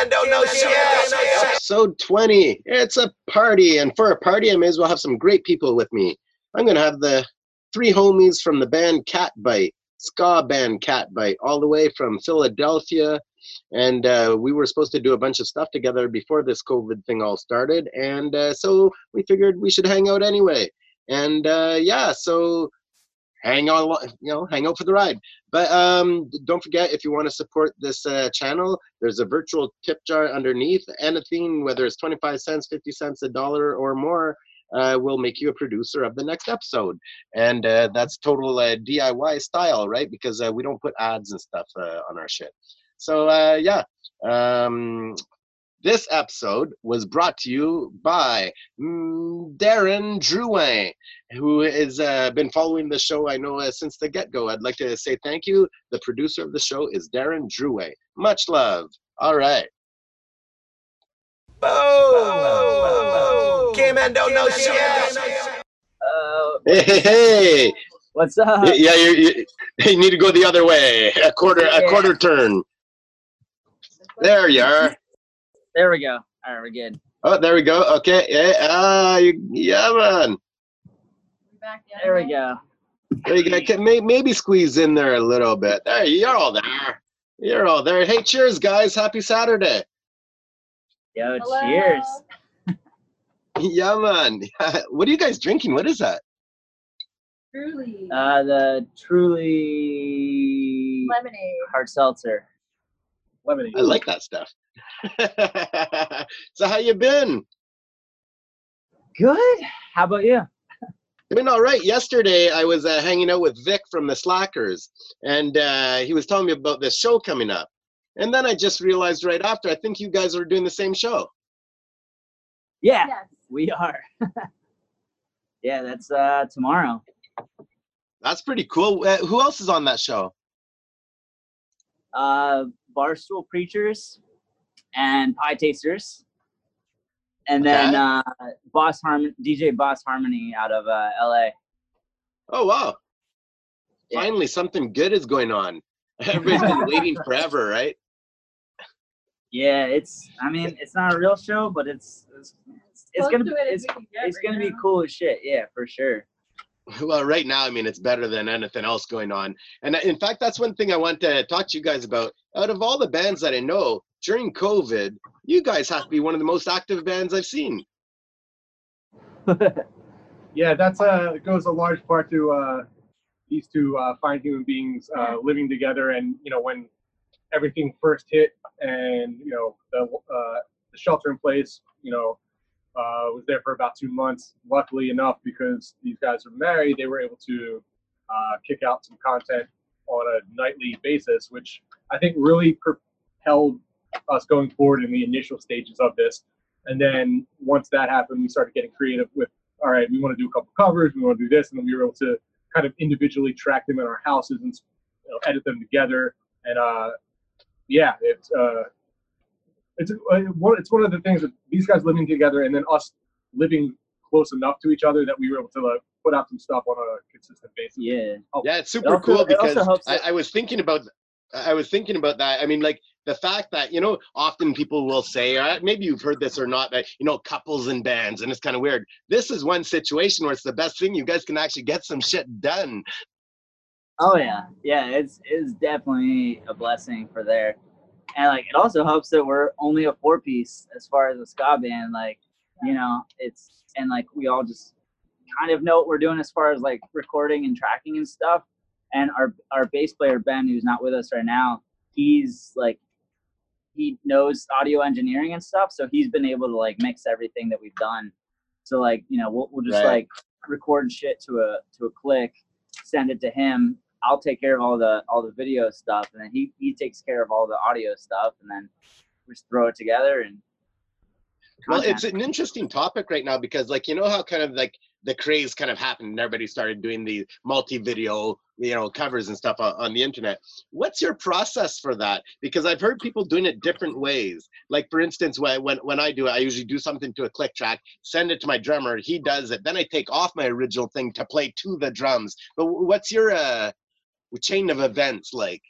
man don't know shit. Episode 20. It's a party, and for a party, I may as well have some great people with me. I'm going to have the three homies from the band Catbite, ska band Catbite, all the way from Philadelphia. And uh, we were supposed to do a bunch of stuff together before this COVID thing all started. And uh, so we figured we should hang out anyway. And uh, yeah, so hang on, you know, hang out for the ride. But um, don't forget, if you want to support this uh, channel, there's a virtual tip jar underneath. Anything, whether it's 25 cents, 50 cents, a dollar, or more, uh, will make you a producer of the next episode. And uh, that's total uh, DIY style, right? Because uh, we don't put ads and stuff uh, on our shit. So, yeah. Um, this episode was brought to you by Darren Drouin, who has uh, been following the show, I know, uh, since the get go. I'd like to say thank you. The producer of the show is Darren Drouin. Much love. All right. Boom! K-Man don't know shit. Uh, Hey, hey, hey. what's up? Yeah, you, you, you need to go the other way. A quarter, a quarter turn. There you are. There we go. All right, we're good. Oh, there we go. Okay. Yeah, ah, you, yeah, man. Back the There other we go. There you go. Can- may- Maybe squeeze in there a little bit. There, you're all there. You're all there. Hey, cheers, guys. Happy Saturday. Yo, Hello. cheers. Yeah, man. what are you guys drinking? What is that? Truly. Uh, the truly Lemonade. hard seltzer. Lemonade. I like that stuff. so how you been? Good. How about you? Been all right. Yesterday, I was uh, hanging out with Vic from the Slackers, and uh, he was telling me about this show coming up. And then I just realized right after, I think you guys are doing the same show. Yeah, Yes. we are. yeah, that's uh tomorrow. That's pretty cool. Uh, who else is on that show? Uh, Barstool Preachers and Pietasters, and then Okay. uh, Boss Harmon, DJ Boss Harmony out of uh, LA. Oh, wow. Yeah. Finally, something good is going on. Everybody's been waiting forever, right? Yeah, it's. I mean, it's not a real show, but it's. It's, it's Close gonna. to it It's, as we can get it's gonna be cool as shit. Yeah, for sure. Well, right now, I mean, it's better than anything else going on. And uh, in fact, that's one thing I want to talk to you guys about. Out of all the bands that I know during COVID, you guys have to be one of the most active bands I've seen. Yeah, that's uh goes a large part to uh these two uh, fine human beings uh, living together, and you know when everything first hit, and you know the uh, the shelter in place, you know, uh, was there for about two months. Luckily enough, because these guys are married, they were able to uh, kick out some content on a nightly basis, which I think really propelled us going forward in the initial stages of this. And then once that happened, we started getting creative with, all right, we want to do a couple covers, we want to do this, and then we were able to kind of individually track them in our houses and you know, edit them together. And uh, yeah, it's uh, it's uh, one it's one of the things that these guys living together and then us living close enough to each other that we were able to like, put out some stuff on a consistent basis. Yeah. Yeah, it's super also- cool because helps I, I was thinking about I was thinking about that. I mean, like the fact that you know, often people will say, uh, maybe you've heard this or not, that you know, couples and bands, and it's kind of weird. This is one situation where it's the best thing. You guys can actually get some shit done. Oh yeah, yeah. It's it's definitely a blessing for there, and like it also helps that we're only a four piece as far as a ska band. Like, you know, it's and like we all just kind of know what we're doing as far as like recording and tracking and stuff. And our our bass player Ben, who's not with us right now, he's like he knows audio engineering and stuff, so he's been able to like mix everything that we've done. So like you know we'll we'll just Right. like record shit to a to a click, send it to him. I'll take care of all the all the video stuff, and then he he takes care of all the audio stuff, and then we just throw it together and. Well, it's an interesting topic right now because, like, you know how kind of like the craze kind of happened and everybody started doing the multi-video, you know, covers and stuff on, on the internet. What's your process for that? Because I've heard people doing it different ways. Like, for instance, when when, when I do it, I usually do something to a click track, send it to my drummer, he does it, then I take off my original thing to play to the drums. But what's your uh, chain of events like?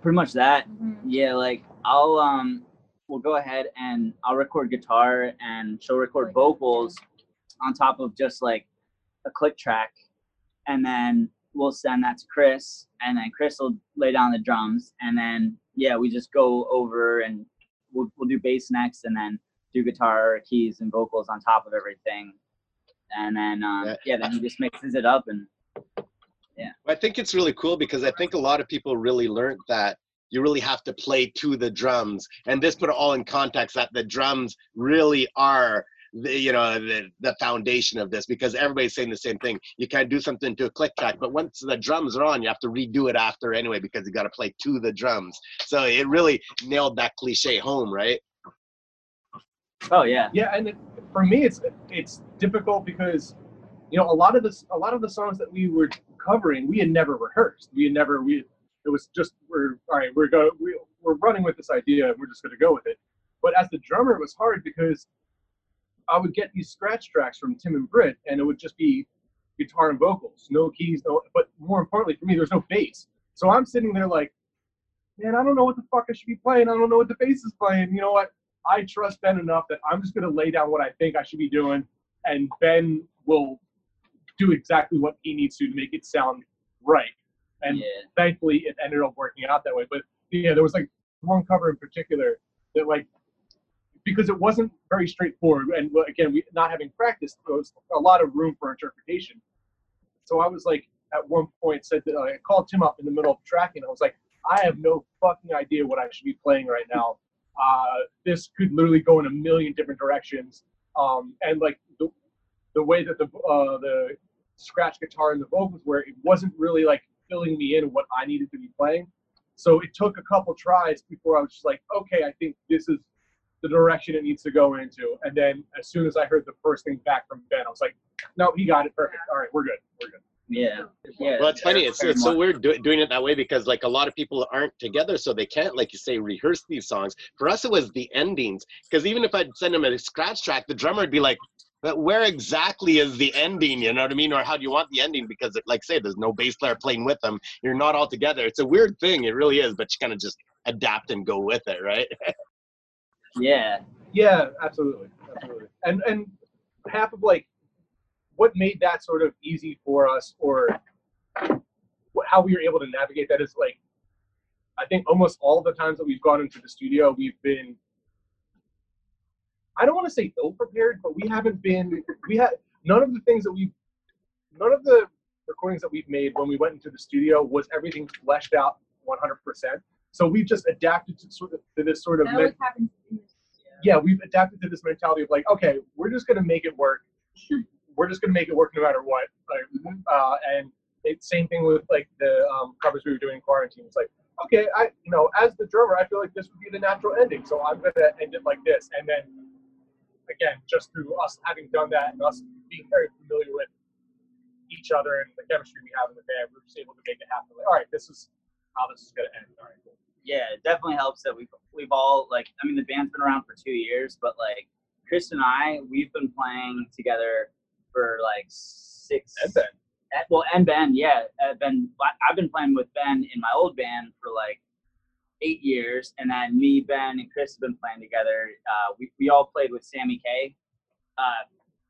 pretty much that. Mhm. Yeah, like I'll um we'll go ahead and I'll record guitar and she'll record vocals on top of just like a click track and then we'll send that to Chris and then Chris will lay down the drums and then yeah, we just go over and we'll we'll do bass next and then do guitar, keys and vocals on top of everything. And then um, Yeah. yeah, then he just mixes it up and yeah. I think it's really cool because I think a lot of people really learned that you really have to play to the drums, and this put it all in context that the drums really are the you know the, the foundation of this because everybody's saying the same thing. You can't do something to a click track, but once the drums are on, you have to redo it after anyway because you got to play to the drums. So it really nailed that cliche home, right? oh yeah. Yeah, and it, for me, it's it's difficult because you know a lot of this, a lot of the songs that we were covering, we had never rehearsed. We had never we. It was just we're all right. We're go we, we're running with this idea, and we're just going to go with it. But as the drummer, it was hard because I would get these scratch tracks from Tim and Britt, and it would just be guitar and vocals, no keys, no. But more importantly for me, there's no bass. So I'm sitting there like, man, I don't know what the fuck I should be playing. I don't know what the bass is playing. You know what? I trust Ben enough that I'm just going to lay down what I think I should be doing, and Ben will do exactly what he needs to to make it sound right. And yeah. thankfully, it ended up working out that way. But yeah, there was like one cover in particular that like because it wasn't very straightforward, and again, we not having practiced, there was a lot of room for interpretation. So I was like, at one point, said that I called Tim up in the middle of tracking. I was like, I have no fucking idea what I should be playing right now. Uh, this could literally go in a million different directions. Um, and like the, the way that the uh, the scratch guitar and the vocals were, it wasn't really like filling me in what I needed to be playing. So it took a couple tries before I was just like, okay, I think this is the direction it needs to go into. And then as soon as I heard the first thing back from Ben, I was like, no, he got it perfect. All right, we're good. We're good. Yeah. Yeah. Well, it's funny. It's, it's so weird do, doing it that way because like a lot of people aren't together, so they can't, like you say, rehearse these songs. For us, it was the endings because even if I'd send them a scratch track, the drummer would be like, "But where exactly is the ending? You know what I mean? Or how do you want the ending? Because, it, like say, there's no bass player playing with them. You're not all together. It's a weird thing. It really is. But you kind of just adapt and go with it, right? Yeah. Yeah, absolutely, absolutely. And and half of like what made that sort of easy for us, or what, how we were able to navigate that is like, I think almost all the times that we've gone into the studio, we've been. I don't want to say ill prepared, but we haven't been. We had none of the things that we've none of the recordings that we've made when we went into the studio was everything fleshed out 100%. So we've just adapted to sort of to this sort of That men- always happens in the studio. yeah, we've adapted to this mentality of like, okay, we're just gonna make it work. we're just gonna make it work no matter what. Like, uh, and it's same thing with like the um, covers we were doing in quarantine. It's like, okay, I, you know, as the drummer, I feel like this would be the natural ending, so I'm gonna end it like this. And then, again, just through us having done that and us being very familiar with each other and the chemistry we have in the band, we're just able to make it happen. Like, all right, this is how this is gonna end. All right, cool. yeah, it definitely helps that we've we've all like I mean the band's been around for two years, but like Chris and I, we've been playing together for like six. And then, eh, Well, and Ben, yeah, uh, Ben. I- I've been playing with Ben in my old band for like eight years, and then me, Ben, and Chris have been playing together. Uh, we we all played with Sammy Kay. Uh,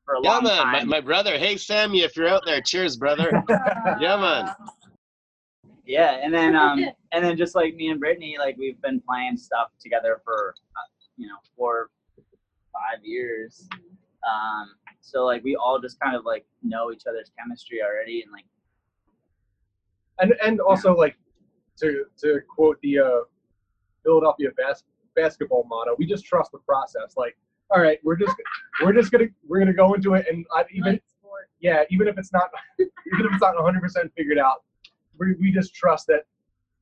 for a yeah, long man. My, time. my brother. Hey, Sammy, if you're out there, cheers, brother. Yeah, man. Yeah, and then um, and then just like me and Brittany, like we've been playing stuff together for uh, you know four, five years. Um, so like we all just kind of like know each other's chemistry already, and like and and also like to to quote the uh, Philadelphia bas- basketball motto, we just trust the process. Like, all right, we're just we're just gonna we're gonna go into it, and I, even Light yeah, even if it's not even if it's not 100 percent figured out, we we just trust that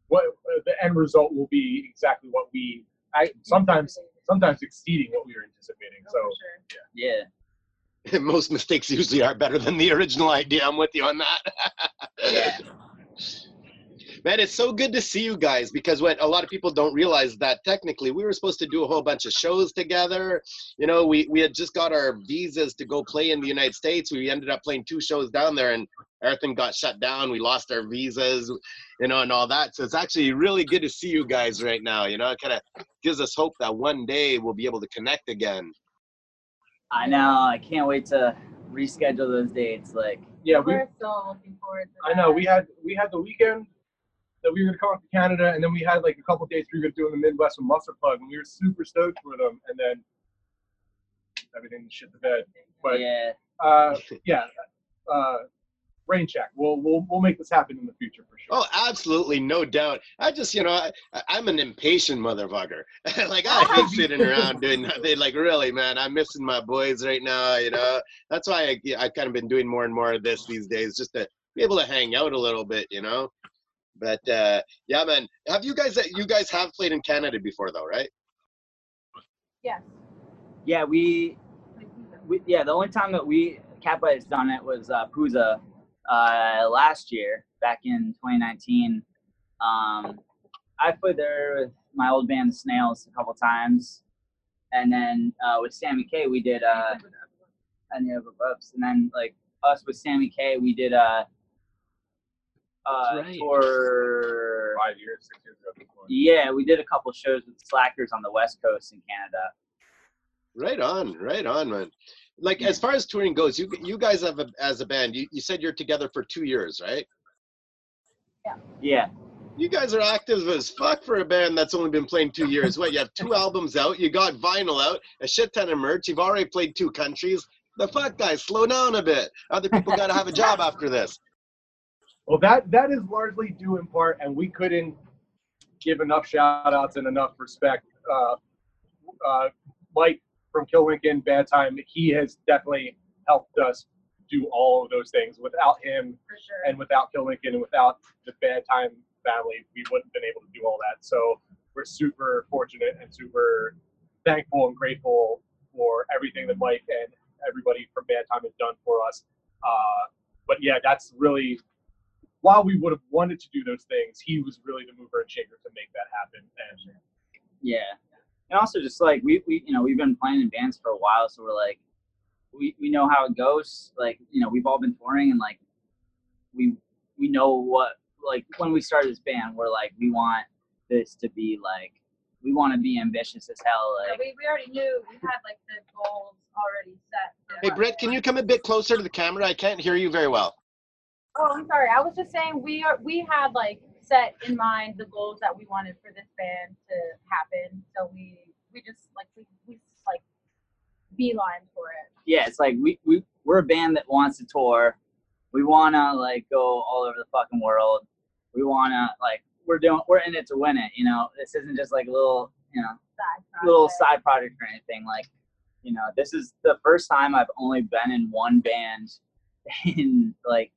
what uh, the end result will be exactly what we I sometimes sometimes exceeding what we were anticipating. Oh, So for sure. yeah, Most mistakes usually are better than the original idea. I'm with you on that. yeah, Man, it's so good to see you guys because what a lot of people don't realize that technically we were supposed to do a whole bunch of shows together. You know, we, we had just got our visas to go play in the United States. We ended up playing two shows down there and everything got shut down. We lost our visas, you know, and all that. So it's actually really good to see you guys right now. You know, it kind of gives us hope that one day we'll be able to connect again. I know. I can't wait to reschedule those dates. Like, Yeah, we. We're so looking forward to I know we had we had the weekend that we were gonna come up to Canada, and then we had like a couple days we were gonna do in the Midwest with Mustard Plug, and we were super stoked for them, and then everything shit the bed. But yeah, uh, yeah, uh, rain check. We'll we'll we'll make this happen in the future for sure. Oh, absolutely, no doubt. I just, you know, I, I'm an impatient motherfucker. like I hate sitting around doing nothing. Like really, man, I'm missing my boys right now. You know, that's why I, I kind of been doing more and more of this these days, just to be able to hang out a little bit. You know. But uh, yeah, man, have you guys? You guys have played in Canada before, though, right? Yes. yeah. We, we yeah. The only time that we Catbite has done it was uh, Pouzza uh, last year, back in 2019. Um, I played there with my old band, the Snails, a couple times, and then uh, with Sammy Kay, we did uh, and the other and then like us with Sammy Kay, we did uh, uh, That's right. tour. Five years, six years ago. Yeah, we did a couple shows with Slackers on the West Coast in Canada. Right on, right on, man. Like as far as touring goes, you you guys have a, as a band, you, you said you're together for two years, right? Yeah. Yeah, You guys are active as fuck for a band that's only been playing two years. What, you have two albums out, you got vinyl out, a shit ton of merch, you've already played two countries. The fuck, guys, slow down a bit. Other people got to have a job after this. Well, that that is largely due in part, and we couldn't give enough shout outs and enough respect. Uh, uh, Mike from Kill Lincoln, Bad Time, he has definitely helped us do all of those things. Without him sure. and without Kill Lincoln and without the Bad Time family, we wouldn't have been able to do all that. So we're super fortunate and super thankful and grateful for everything that Mike and everybody from Bad Time has done for us. Uh, but yeah, that's really while we would have wanted to do those things, he was really the mover and shaker to make that happen. And yeah, and also just like we we you know we've been playing in bands for a while, so we're like we we know how it goes. Like you know we've all been touring and like we we know what like when we started this band, we're like we want this to be like we want to be ambitious as hell. Yeah, we, we already knew we had like the goals already set. Hey, Brett, can you come a bit closer to the camera? I can't hear you very well. Oh, I'm sorry. I was just saying we are we had like set in mind the goals that we wanted for this band to happen. So we we just like we, we just, like beeline for it. yeah, it's like we we we're a band that wants to tour. We wanna like go all over the fucking world. We wanna like we're doing we're in it to win it. You know, this isn't just like a little you know Side little side project or anything. Like you know, this is the first time I've only been in one band in like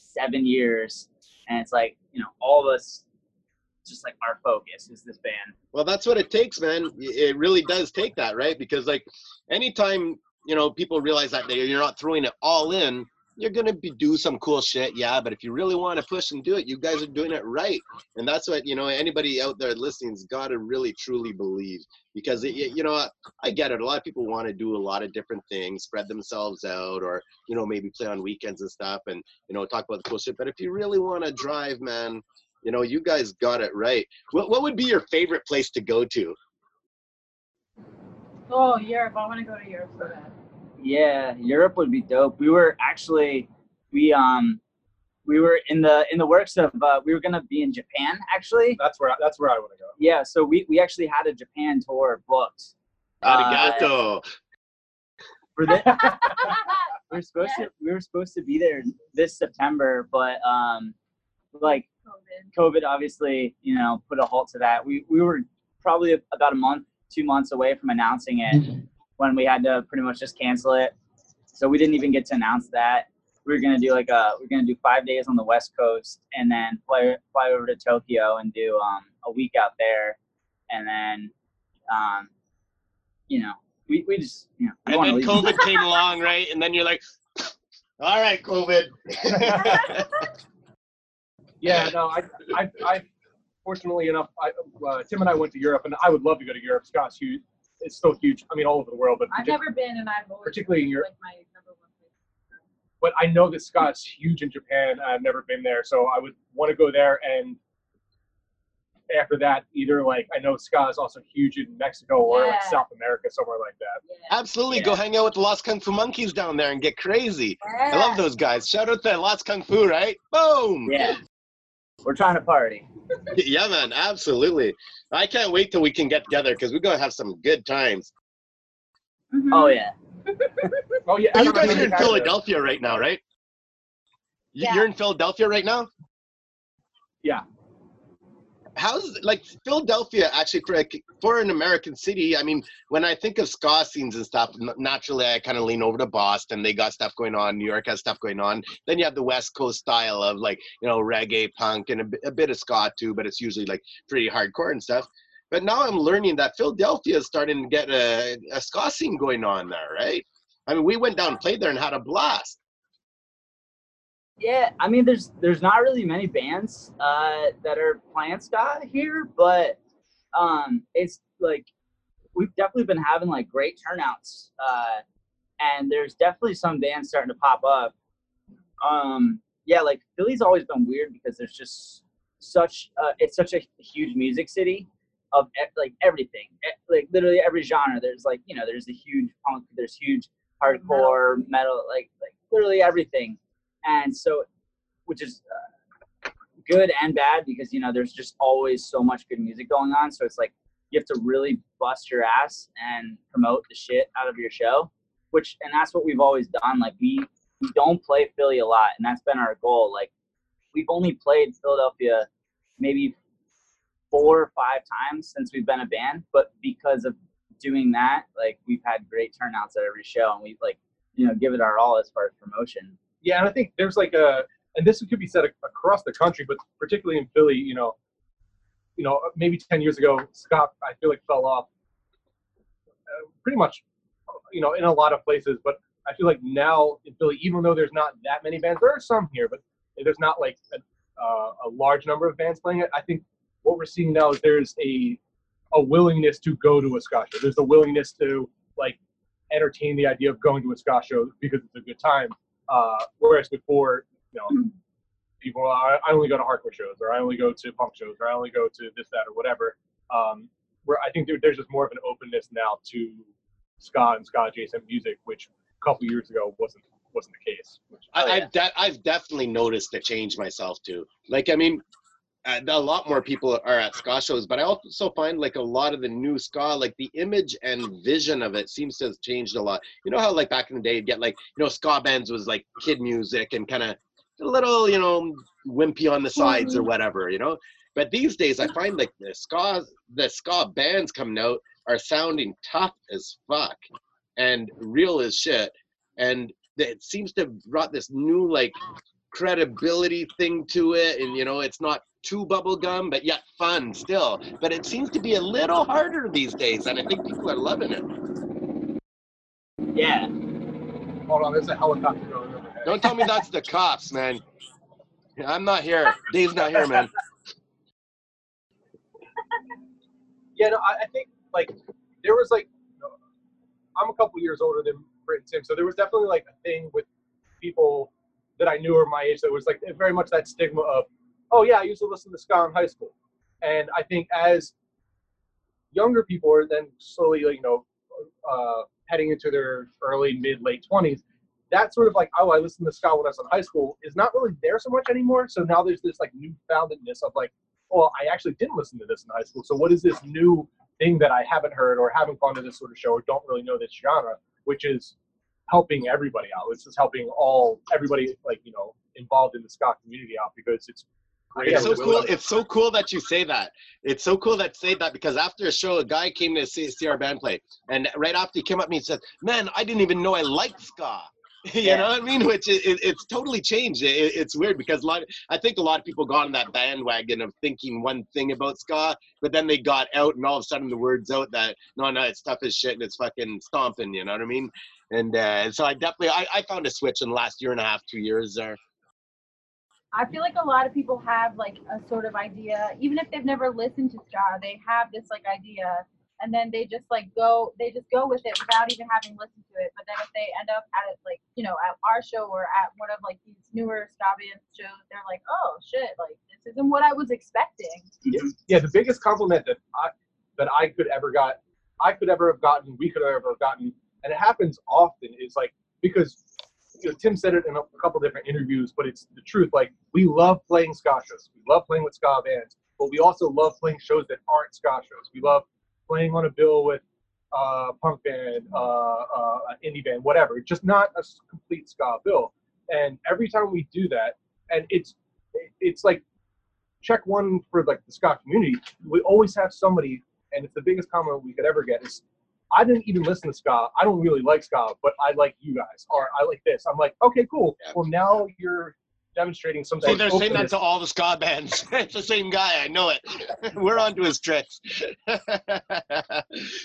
seven years, and it's like you know all of us just like our focus is this band. Well, that's what it takes, man. It really does take that, right? Because like anytime, you know, people realize that you're not throwing it all in, you're to be do some cool shit. Yeah. But if you really want to push and do it, you guys are doing it right. And that's what, you know, anybody out there listening's got to really truly believe because it, you know, I get it. A lot of people want to do a lot of different things, spread themselves out or, you know, maybe play on weekends and stuff and, you know, talk about the cool shit. But if you really want to drive, man, you know, you guys got it right. What, what would be your favorite place to go to? Oh, Europe. I want to go to Europe for bad. Yeah, Europe would be dope. We were actually we um we were in the in the works of uh, we were gonna be in Japan actually. that's where that's where I want to go. Yeah, so we we actually had a Japan tour booked. Uh, For the, we were supposed to we were supposed to be there this September, but um like COVID. COVID obviously, you know, put a halt to that. We we were probably about a month, two months away from announcing it when we had to pretty much just cancel it. So we didn't even get to announce that. We were gonna do like a we are gonna do five days on the West Coast and then fly fly over to Tokyo and do um a week out there, and then um you know we, we just you know we And wanna then leave. COVID came along, right? And then you're like, all right, COVID. Yeah, no, I, I, I fortunately enough, I, uh, Tim and I went to Europe, and I would love to go to Europe. Ska's huge. It's still huge. I mean, all over the world, but I've never been, and I've always particularly in Europe. like my number one place. but I know that ska's huge in Japan. I've never been there, so I would want to go there. And after that, either like I know Scott is also huge in Mexico or like South America, somewhere like that. Yeah. Absolutely, go hang out with the Los Kung Fu monkeys down there and get crazy. I love those guys. Shout out to Los Kung Fu, right? Boom. Yeah. We're trying to party. Yeah, man, absolutely. I can't wait till we can get together because we're gonna have some good times. Mhm. Oh yeah. Oh yeah, you guys are in Philadelphia right now, right? Yeah. You're in Philadelphia right now. Yeah. How's like Philadelphia actually for for an American city? I mean, when I think of ska scenes and stuff, naturally I kind of lean over to Boston. They got stuff going on. New York has stuff going on. Then you have the West Coast style of like you know reggae, punk, and a, bit- a bit of ska too, but it's usually like pretty hardcore and stuff. But now I'm learning that Philadelphia is starting to get a, a ska scene going on there, right? I mean, we went down and played there and had a blast. Yeah, I mean, there's there's not really many bands uh, that are playing ska here, but um, it's like we've definitely been having like great turnouts, uh, and there's definitely some bands starting to pop up. Um, yeah, like Philly's always been weird because there's just such uh, it's such a huge music city of like everything, like literally every genre. There's like you know there's a huge punk, there's huge hardcore metal, like like literally everything and so which is uh, good and bad because you know there's just always so much good music going on. So it's like you have to really bust your ass and promote the shit out of your show which and that's what we've always done. Like we we don't play philly a lot and that's been our goal. Like we've only played philadelphia maybe four or five times since we've been a band but because of doing that like we've had great turnouts at every show and we've like you know give it our all as far as promotion Yeah, and I think there's like a, and this could be said across the country, but particularly in Philly, you know, you know, maybe ten years ago, ska, I feel like fell off, uh, pretty much, you know, in a lot of places. But I feel like now in Philly, even though there's not that many bands, there are some here, but there's not like a, uh, a large number of bands playing it. I think what we're seeing now is there's a a willingness to go to a ska show. There's a willingness to like entertain the idea of going to a ska show because it's a good time. Uh, whereas before, you know, people are, I only go to hardcore shows, or I only go to punk shows, or I only go to this, that, or whatever. Um, where I think there, there's just more of an openness now to ska and ska adjacent music, which a couple years ago wasn't wasn't the case. Which, Oh, I, yeah. I've de- I've definitely noticed a change myself too. Like I mean, uh, a lot more people are at ska shows, but I also find like a lot of the new ska, like the image and vision of it seems to have changed a lot. You know how like back in the day, you'd get like you know ska bands was like kid music and kind of a little you know wimpy on the sides or whatever, you know. But these days, I find like the ska the ska bands coming out are sounding tough as fuck and real as shit, and it seems to have brought this new like credibility thing to it and you know it's not too bubblegum but yet fun still. But it seems to be a little harder these days and i think people are loving it. Yeah. Hold on, there's a helicopter going overhead. don't tell me that's the cops man. I'm not here. Dave's not here man. Yeah, no, I, I think like there was like I'm a couple years older than Britt and Tim, so there was definitely like a thing with people that I knew were my age that was like very much that stigma of, oh yeah, I used to listen to ska in high school, and I think as younger people are then slowly you know uh, heading into their early mid late twenties, that sort of like oh I listened to ska when I was in high school is not really there so much anymore. So now there's this like newfoundedness of like well, I actually didn't listen to this in high school. So what is this new thing that I haven't heard or haven't gone to this sort of show or don't really know this genre, which is helping everybody out. It's just helping all everybody like you know involved in the ska community out because it's. It's so cool it's so cool that you say that it's so cool that you say that because after a show a guy came to see, see our band play and right after he came up to me and said man i didn't even know i liked ska you Yeah. know what I mean? Which it, it, it's totally changed. It, it's weird because a lot. I think a lot of people got on that bandwagon of thinking one thing about ska, but then they got out, and all of a sudden the word's out that no, no, it's tough as shit and it's fucking stomping. You know what I mean? And uh, so I definitely I, I found a switch in the last year and a half, two years there. I feel like a lot of people have like a sort of idea, even if they've never listened to ska, they have this like idea, and then they just like go, they just go with it without even having listened to it. But then if they end up at like you know at our show or at one of like these newer ska band shows, they're like, oh shit, like this isn't what I was expecting. yeah, the biggest compliment that I that I could ever got, I could ever have gotten, we could ever have gotten, and it happens often is like because you know, Tim said it in a, couple different interviews, but it's the truth. Like we love playing ska shows, we love playing with ska bands, but we also love playing shows that aren't ska shows. We love playing on a bill with uh, punk band, uh, uh, indie band, whatever. Just not a complete ska bill. And every time we do that, and it's it's like check one for like the ska community. We always have somebody, and it's the biggest compliment we could ever get is, I didn't even listen to ska. I don't really like ska, but I like you guys, or I like this. I'm like, okay, cool. Yeah. Well, now you're demonstrating some See, they're saying that to all the ska bands. it's the same guy. I know it. We're onto his tricks. but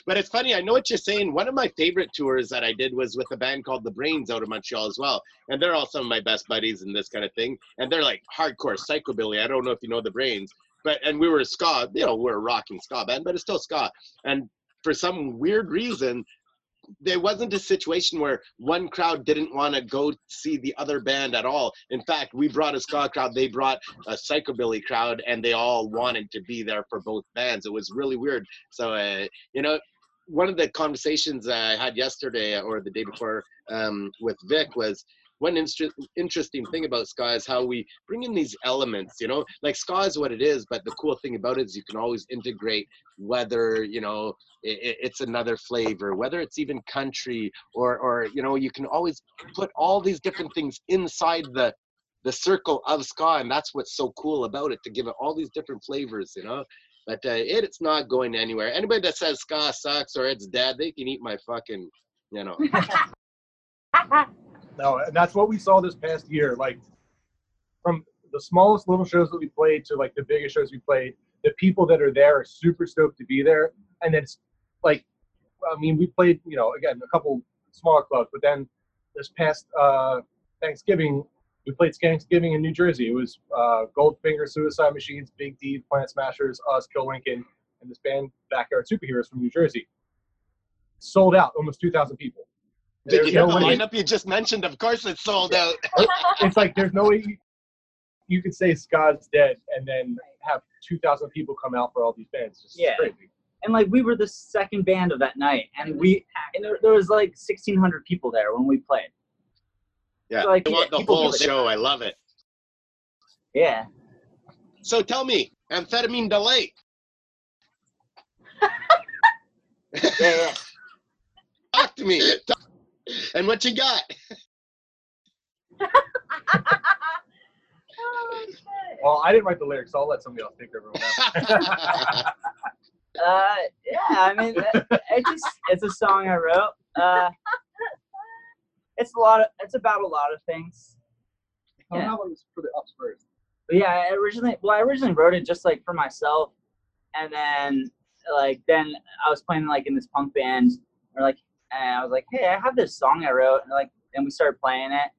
it's funny. I know what you're saying. One of my favorite tours that I did was with a band called The Brains out of Montreal as well. And they're all some of my best buddies and this kind of thing. And they're like hardcore psychobilly. I don't know if you know The Brains, but and we were a ska. You know, we're a rocking ska band, but it's still ska. And for some weird reason, there wasn't a situation where one crowd didn't want to go see the other band at all. In fact, we brought a ska crowd, they brought a psychobilly crowd, and they all wanted to be there for both bands. It was really weird. So, uh, you know, one of the conversations I had yesterday or the day before um, with Vic was one inter- interesting thing about ska is how we bring in these elements, you know, like ska is what it is, but the cool thing about it is you can always integrate whether, you know, i- it's another flavor, whether it's even country or, or, you know, you can always put all these different things inside the, the circle of ska. And that's what's so cool about it to give it all these different flavors, you know, but uh, it, it's not going anywhere. Anybody that says ska sucks or it's dead, they can eat my fucking, you know. No, and that's what we saw this past year. Like from the smallest little shows that we played to like the biggest shows we played, the people that are there are super stoked to be there. And it's like, I mean, we played, you know, again, a couple smaller clubs, but then this past uh, Thanksgiving, we played Thanksgiving in New Jersey. It was uh, Goldfinger, Suicide Machines, Big D, Planet Smashers, us, Kill Lincoln, and this band Backyard Superheroes from New Jersey. Sold out, almost 2,000 people. Did you hear no the way- lineup you just mentioned? Of course it's sold out. it's like there's no way you, you could say ska's dead and then have 2,000 people come out for all these bands. It's just Yeah. crazy. and like we were the second band of that night, and we and there, there was like 1,600 people there when we played. Yeah, So, like, I want the whole show. I love it. Yeah. So tell me, amphetamine delight. Yeah, yeah. Talk to me. Talk- And what you got? oh, shit. Well, I didn't write the lyrics, so I'll let somebody else take over. on that. Uh, yeah. I mean, it, it just it's a song I wrote. Uh, it's a lot of it's about a lot of things. How Yeah. about let's put it up first? But yeah, I originally well, I originally wrote it just like for myself, and then like then I was playing like in this punk band, or like, and I was like, hey, I have this song I wrote, and like, then we started playing it.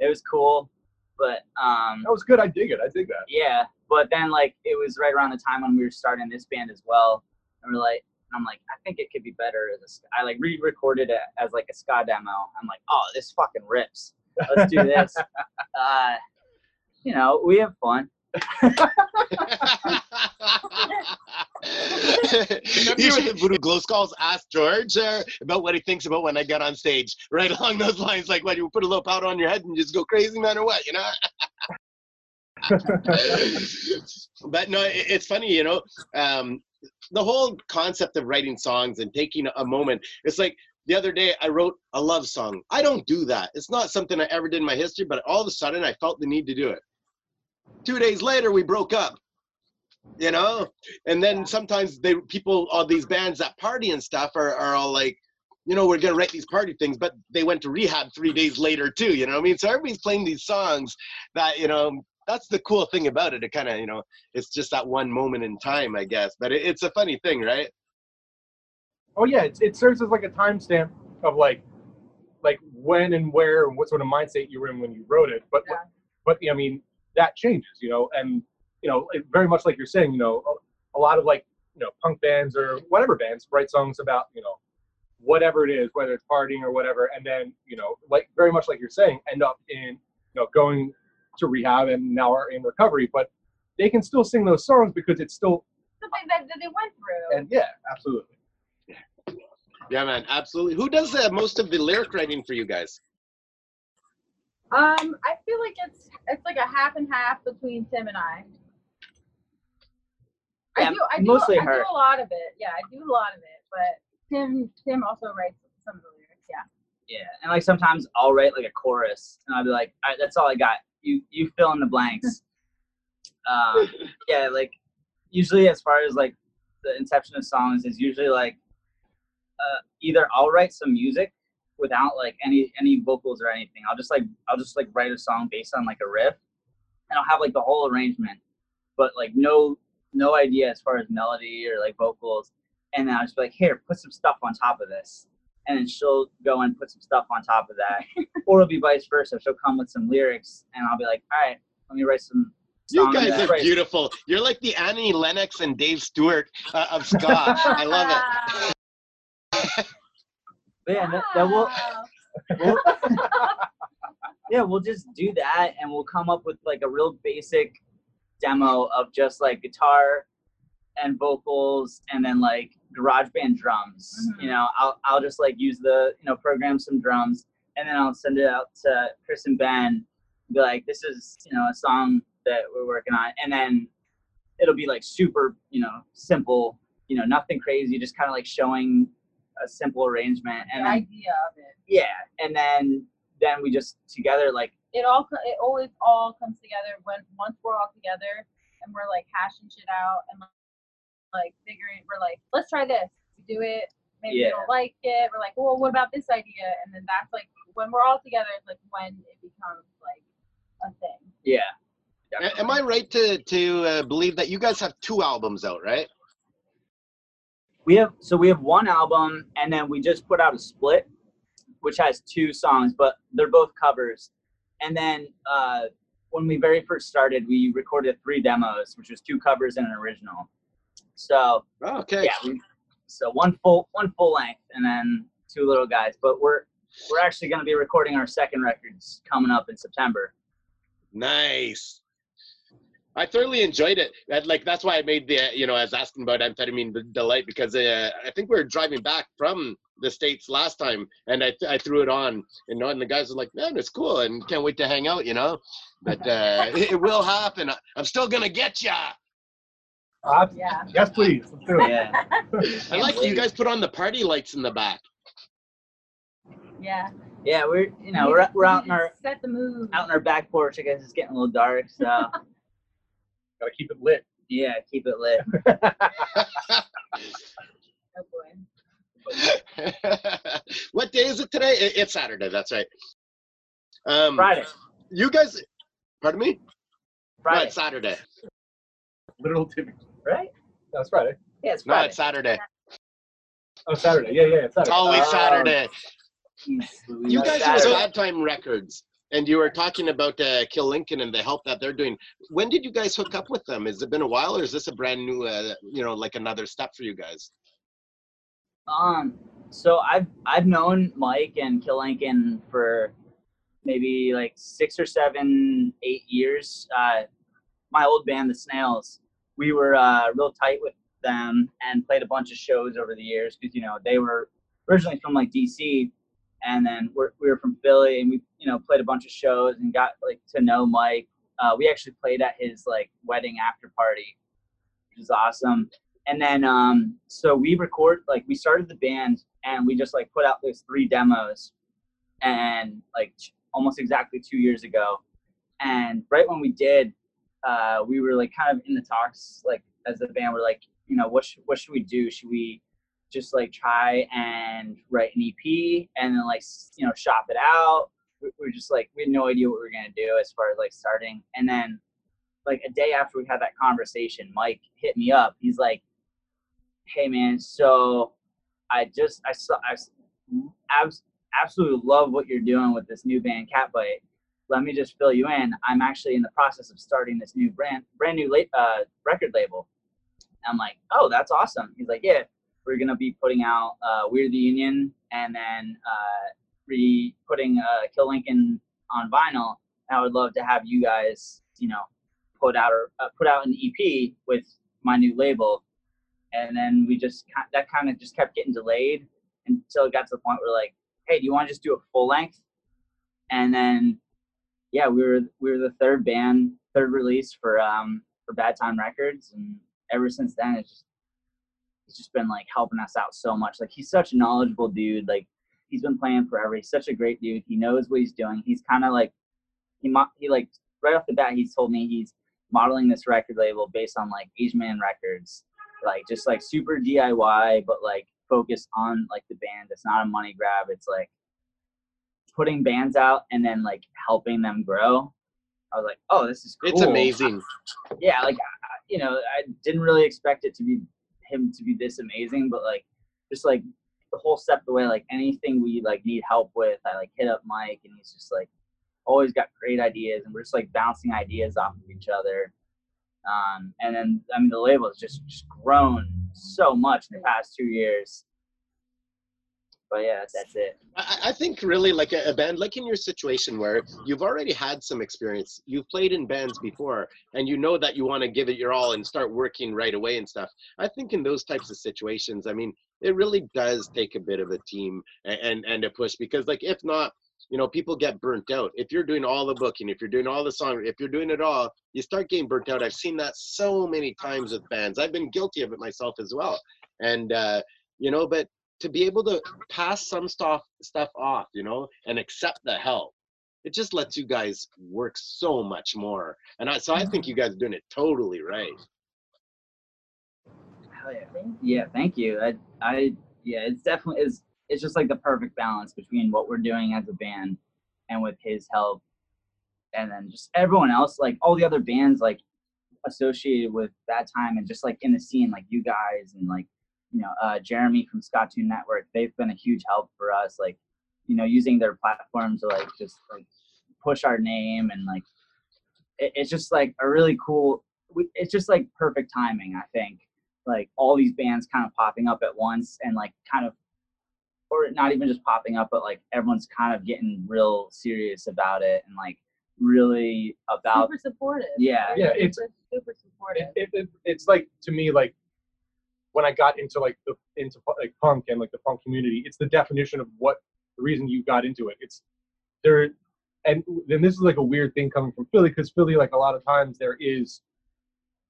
It was cool, but um, That was good. I dig it. I dig that. yeah. But then like it was right around the time when we were starting this band as well, and we're like, and I'm like, I think it could be better as a. sk- I like re-recorded it as like a ska demo. I'm like, oh, this fucking rips. Let's do this. uh, you know, we have fun. You the Voodoo Glow Skulls asked George uh, about what he thinks about when I get on stage. Right along those lines, like what you put a little powder on your head and just go crazy, man, or what, you know? but no, it- it's funny, you know. Um, the whole concept of writing songs and taking a moment. It's like the other day I wrote a love song. I don't do that. It's not something I ever did in my history, but all of a sudden I felt the need to do it. Two days later, we broke up. You know, and then sometimes they people, all these bands that party and stuff are, are all like, you know, we're gonna write these party things, but they went to rehab three days later too. You know what I mean? So everybody's playing these songs that you know. That's the cool thing about it. It kind of, you know, it's just that one moment in time, I guess. But it, it's a funny thing, right? Oh yeah, it, it serves as like a timestamp of like, like when and where and what sort of mindset you were in when you wrote it. But Yeah. but I mean, that changes, you know, and you know, it, very much like you're saying, you know, a, a lot of like you know punk bands or whatever bands write songs about you know whatever it is, whether it's partying or whatever, and then you know, like very much like you're saying, end up in you know going to rehab and now are in recovery, but they can still sing those songs because it's still Something that, that they went through. and yeah, absolutely. Yeah, man, absolutely. Who does uh, most of the lyric writing for you guys? Um, I feel like it's it's like a half and half between Tim and I. Yeah, I do I do mostly I her. do a lot of it. Yeah, I do a lot of it, but Tim Tim also writes some of the lyrics. Yeah. Yeah, and like sometimes I'll write like a chorus, and I'll be like, all right, "That's all I got. You you fill in the blanks." um, yeah, like usually as far as like the inception of songs is usually like uh, either I'll write some music without like any any vocals or anything. I'll just like I'll just like write a song based on like a riff, and I'll have like the whole arrangement, but like no no idea as far as melody or like vocals. And then I'll just be like, here, put some stuff on top of this and then she'll go and put some stuff on top of that. or it'll be vice versa. She'll come with some lyrics, and I'll be like, all right, let me write some. You guys are beautiful. You're like the Annie Lennox and Dave Stewart uh, of ska. I love it. But yeah, that, that will, we'll, yeah, we'll just do that, and we'll come up with like a real basic demo of just like guitar and vocals, and then like GarageBand drums. Mhm. You know, I'll I'll just like use the you know program some drums, and then I'll send it out to Chris and Ben. Be like, this is you know a song that we're working on, and then it'll be like super you know simple, you know nothing crazy, just kind of like showing a simple arrangement, The and then idea of it. yeah, and then then we just together like It all it always all comes together when once we're all together and we're like hashing shit out and like figuring we're like let's try this. We do it. Maybe Yeah. we don't like it. We're like, well, what about this idea? And then that's like when we're all together. It's like when it becomes like a thing. yeah. A- Am I right to to uh, believe that you guys have two albums out, right? We have so we have one album, and then we just put out a split, which has two songs, but they're both covers. And then uh, when we very first started, we recorded three demos, which was two covers and an original. So Oh, okay. yeah, we, so one full one full length, and then two little guys. But we're we're actually going to be recording our second records coming up in September. Nice. I thoroughly enjoyed it. That, like that's why I made the you know I was asking about amphetamine the delight because uh, I think we were driving back from the states last time and I, I threw it on you know and the guys were like man it's cool and can't wait to hang out you know but uh, it, it will happen. I- I'm still gonna get ya. Uh, Yeah. yes, please. Let's do it. Yeah. I like you guys put on the party lights in the back. Yeah. Yeah, we're you know we're we're out in our set the mood. out in our back porch. I guess it's getting a little dark, so Gotta keep it lit. yeah, keep it lit. Oh boy. what day is it today? It- It's Saturday. That's right. Um, Friday, You guys, pardon me? No, Friday, it's Saturday. Literal tipping. right? No, it's Friday. Yeah, it's Friday. No, it's Saturday. Oh, Saturday. Yeah, yeah, it's It's Saturday. always Oh. Saturday. Jeez You guys Saturday. are Bad Time Records, and you were talking about uh, Kill Lincoln and the help that they're doing. When did you guys hook up with them? Has it been a while, or is this a brand new, uh, you know, like another step for you guys? Um, so I've I've known Mike and Kill Lincoln for maybe like six or seven, eight years. Uh, my old band, the Snails, we were uh, real tight with them and played a bunch of shows over the years because you know they were originally from like DC, and then we're, we were from Philly, and we you know played a bunch of shows and got like to know Mike. Uh, we actually played at his like wedding after party, which is awesome. And then um so we record like we started the band and we just like put out those three demos and like almost exactly two years ago. And right when we did uh we were like kind of in the talks like as the band. We're like you know what sh- what should we do? Should we just like try and write an ep and then like you know shop it out we, we were just like we had no idea what we were gonna do as far as like starting and then like a day after we had that conversation, Mike hit me up. He's like, "Hey man, so I just I saw I abs- absolutely love what you're doing with this new band Catbite, let me just fill you in. I'm actually in the process of starting this new brand, brand new la- uh, record label. I'm like, oh, that's awesome. He's like, yeah, we're gonna be putting out uh, We're the Union and then uh, re putting uh, Kill Lincoln on vinyl. I would love to have you guys, you know, put out or uh, put out an EP with my new label. And then we just that kind of just kept getting delayed until it got to the point where like, hey, do you want to just do a full length? And then yeah, we were we were the third band, third release for um for Bad Time Records, and ever since then it's just he's just been like helping us out so much. Like he's such a knowledgeable dude. Like he's been playing forever. He's such a great dude. He knows what he's doing. He's kind of like he mo- he like right off the bat he's told me he's modeling this record label based on like Asian Man Records, like just like super DIY, but like focused on like the band. It's not a money grab. It's like putting bands out and then like helping them grow. I was like, oh, this is cool. It's amazing. Yeah, like you know, I didn't really expect it to be him to be this amazing, but like just like the whole step of the way, like anything we like need help with, I like hit up Mike and he's just like always got great ideas and we're just like bouncing ideas off of each other. Um, and then I mean the label has just, just grown so much in the past two years. But yeah, that's, it. I, I think really like a, a band, like in your situation where you've already had some experience, you've played in bands before, and you know that you want to give it your all and start working right away and stuff. I think in those types of situations, I mean, it really does take a bit of a team and and, and a push because like if not, you know, people get burnt out. If you're doing all the booking, if you're doing all the song, if you're doing it all, you start getting burnt out. I've seen that so many times with bands. I've been guilty of it myself as well. And uh, you know, but to be able to pass some stuff stuff off, you know, and accept the help, it just lets you guys work so much more. And I, so I think mm-hmm. you guys are doing it totally right. Hell yeah. Yeah, thank you. I, I, yeah, it's definitely is. It's just like the perfect balance between what we're doing as a band and with his help, and then just everyone else, like all the other bands, like associated with that time, and just like in the scene, like you guys and like you know uh, Jeremy from Skatune Network. They've been a huge help for us, like you know using their platform to like just like push our name and like it, it's just like a really cool. we- It's just like perfect timing, I think like all these bands kind of popping up at once and like kind of or not even just popping up but like everyone's kind of getting real serious about it and like really about super supportive. yeah Yeah, it's- super, super supportive. it, it, it, it's like to me like when I got into like the into like punk and like the punk community, it's the definition of what the reason you got into it. It's there, and then this is like a weird thing coming from Philly because Philly like a lot of times there is,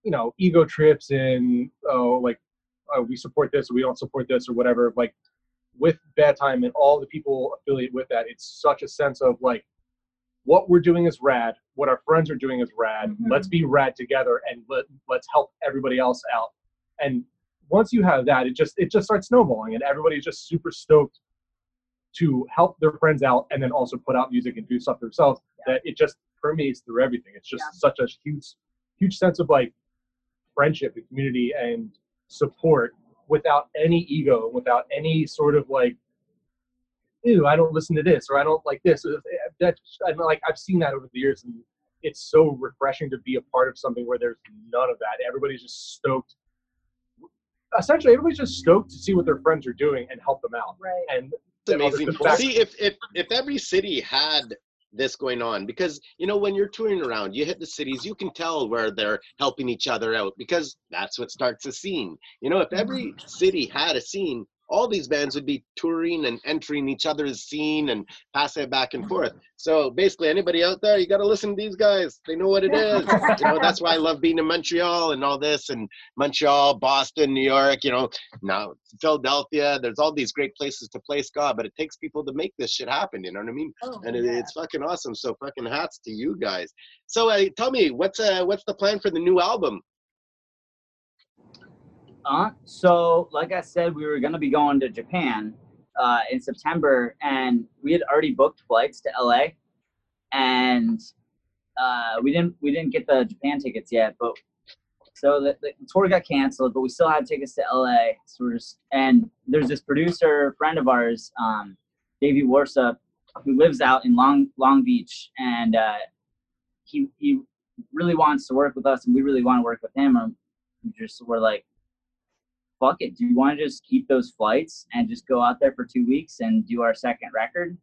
you know, ego trips and oh like uh, we support this or we don't support this or whatever. Like with Bad Time and all the people affiliated with that, it's such a sense of like what we're doing is rad, what our friends are doing is rad. Mhm. Let's be rad together and let let's help everybody else out. And once you have that, it just it just starts snowballing, and everybody's just super stoked to help their friends out, and then also put out music and do stuff themselves. That it just permeates through everything. It's just Yeah. such a huge, huge sense of like friendship and community and support without any ego, without any sort of like, ew, I don't listen to this or I don't like this. That I'm like I've seen that over the years, and it's so refreshing to be a part of something where there's none of that. Everybody's just stoked. Essentially, everybody's just stoked to see what their friends are doing and help them out. Right. And It's then all this amazing. good fact- See, if if if every city had this going on, because you know when you're touring around, you hit the cities, you can tell where they're helping each other out because that's what starts a scene. You know, if every mm-hmm. city had a scene, all these bands would be touring and entering each other's scene and passing it back and forth. So basically, anybody out there, you got to listen to these guys. They know what it is. you know, that's why I love being in Montreal and all this, and Montreal, Boston, New York. You know, now Philadelphia. There's all these great places to play ska, but it takes people to make this shit happen. You know what I mean? Oh, And it, yeah. it's fucking awesome. So fucking hats to you guys. So uh, tell me, what's uh what's the plan for the new album? Uh, so, like I said, we were going to be going to Japan uh, in September, and we had already booked flights to LA, and uh, we didn't we didn't get the Japan tickets yet. But so the, the tour got canceled, but we still had tickets to LA. So we're just, and there's this producer friend of ours, um, Davey Warsop. who lives out in Long Long Beach, and uh, he he really wants to work with us, and we really want to work with him. And we just we're like, fuck it. Do you want to just keep those flights and just go out there for two weeks and do our second record?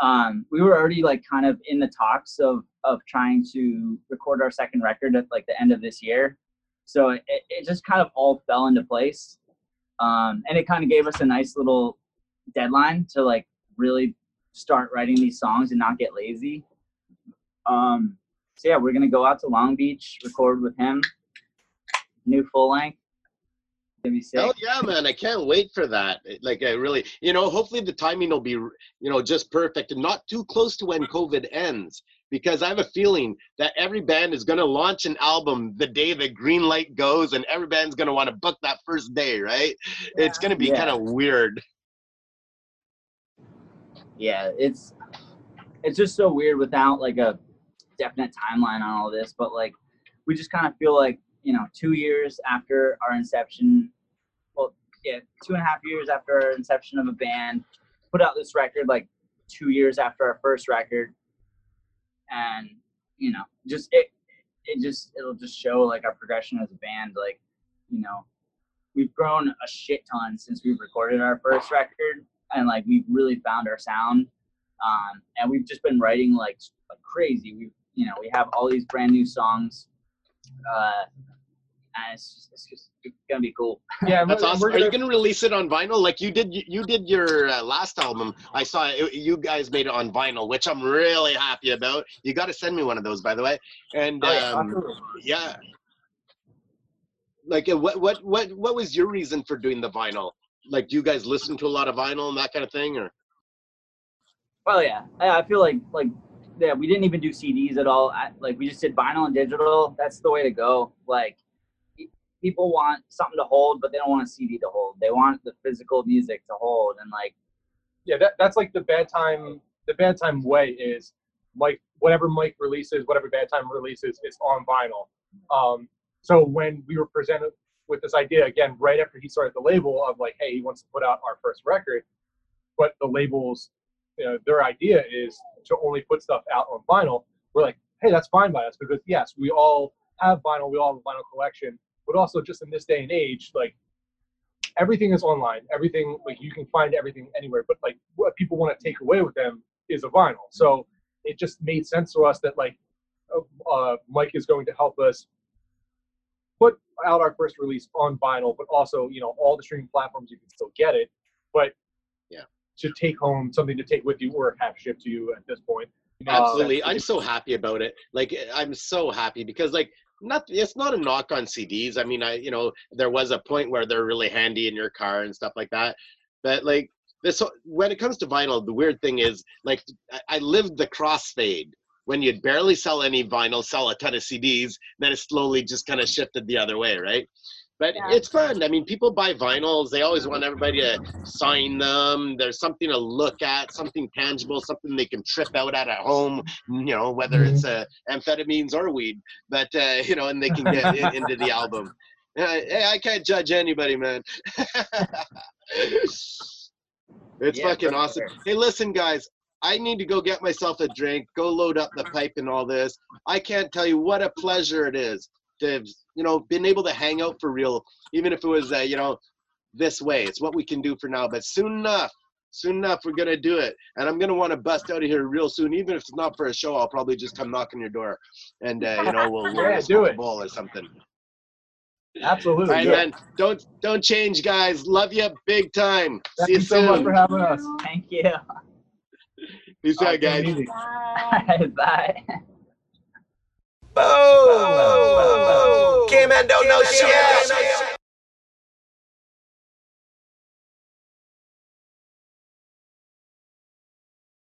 Um, we were already like kind of in the talks of of trying to record our second record at like the end of this year. So it, it just kind of all fell into place. Um, and it kind of gave us a nice little deadline to like really start writing these songs and not get lazy. Um, so yeah, we're gonna go out to Long Beach, record with him, new full length. Gonna be sick. Hell yeah, man! I can't wait for that. Like, I really, you know, hopefully the timing will be, you know, just perfect and not too close to when COVID ends. Because I have a feeling that every band is gonna launch an album the day the green light goes, and every band's gonna want to book that first day, right? It's gonna be Yeah. kind of weird. yeah, it's it's just so weird without like a definite timeline on all this. But like, we just kind of feel like you know, two years after our inception, well, yeah, two and a half years after our inception of a band, put out this record like two years after our first record, and you know, just it it just it'll just show like our progression as a band. Like, you know, we've grown a shit ton since we've recorded our first record and like we've really found our sound um, and we've just been writing like crazy we've you know we have all these brand new songs uh, and it's just, it's just it's gonna be cool Yeah, That's we're- awesome. we're Are you gonna- gonna release it on vinyl? Like you did, you did your uh, last album. I saw it, you guys made it on vinyl, which I'm really happy about. You got to send me one of those, by the way. And Oh, yeah, um, absolutely. yeah, like uh, what, what, what, what was your reason for doing the vinyl? Like, do you guys listen to a lot of vinyl and that kind of thing, or? well yeah I, I feel like like yeah we didn't even do cds at all I, like we just did vinyl and digital that's the way to go like people want something to hold but they don't want a cd to hold they want the physical music to hold and like yeah, that, that's like the bad time. The bad time way is like Whatever Mike releases, whatever bad time releases, is on vinyl. Um, so when we were presented with this idea again, right after he started the label of like, hey, he wants to put out our first record, but the labels, you know, their idea is to only put stuff out on vinyl. We're like, hey, that's fine by us because yes, we all have vinyl, we all have a vinyl collection, but also just in this day and age, like everything is online. Everything like you can find everything anywhere. But like what people want to take away with them is a vinyl. So it just made sense to us that like uh, uh, Mike is going to help us put out our first release on vinyl, but also you know all the streaming platforms you can still get it. But Yeah. To take home something to take with you or have shipped to you at this point. Uh, Absolutely, I'm so happy about it. Like, I'm so happy because, like, not it's not a knock on CDs. I mean, I you know there was a point where they're really handy in your car and stuff like that. But like this, when it comes to vinyl, the weird thing is like I, I lived the crossfade when you'd barely sell any vinyl, sell a ton of CDs, then it slowly just kind of shifted the other way, right? But Yeah. it's fun. I mean, people buy vinyls. They always want everybody to sign them. There's something to look at, something tangible, something they can trip out at at home. You know, whether it's uh, amphetamines or weed. But uh, you know, and they can get in, into the album. Uh, hey, I can't judge anybody, man. it's Yeah, fucking for awesome. sure. Hey, listen, guys. I need to go get myself a drink, go load up the pipe and all this. I can't tell you what a pleasure it is to have, you know, been able to hang out for real, even if it was, uh, you know, this way. It's what we can do for now. But soon enough, soon enough, we're gonna do it, and I'm gonna want to bust out of here real soon. Even if it's not for a show, I'll probably just come knock on your door, and uh, you know, we'll, we'll Yeah, do a it. bowl or something. Absolutely. All right, man. Don't don't change, guys. Love you big time. Thank See you you so much for having us. thank you Peace out, guys. Bye. bye Boom! Boom! Boom! Boom! K-Man don't know shit.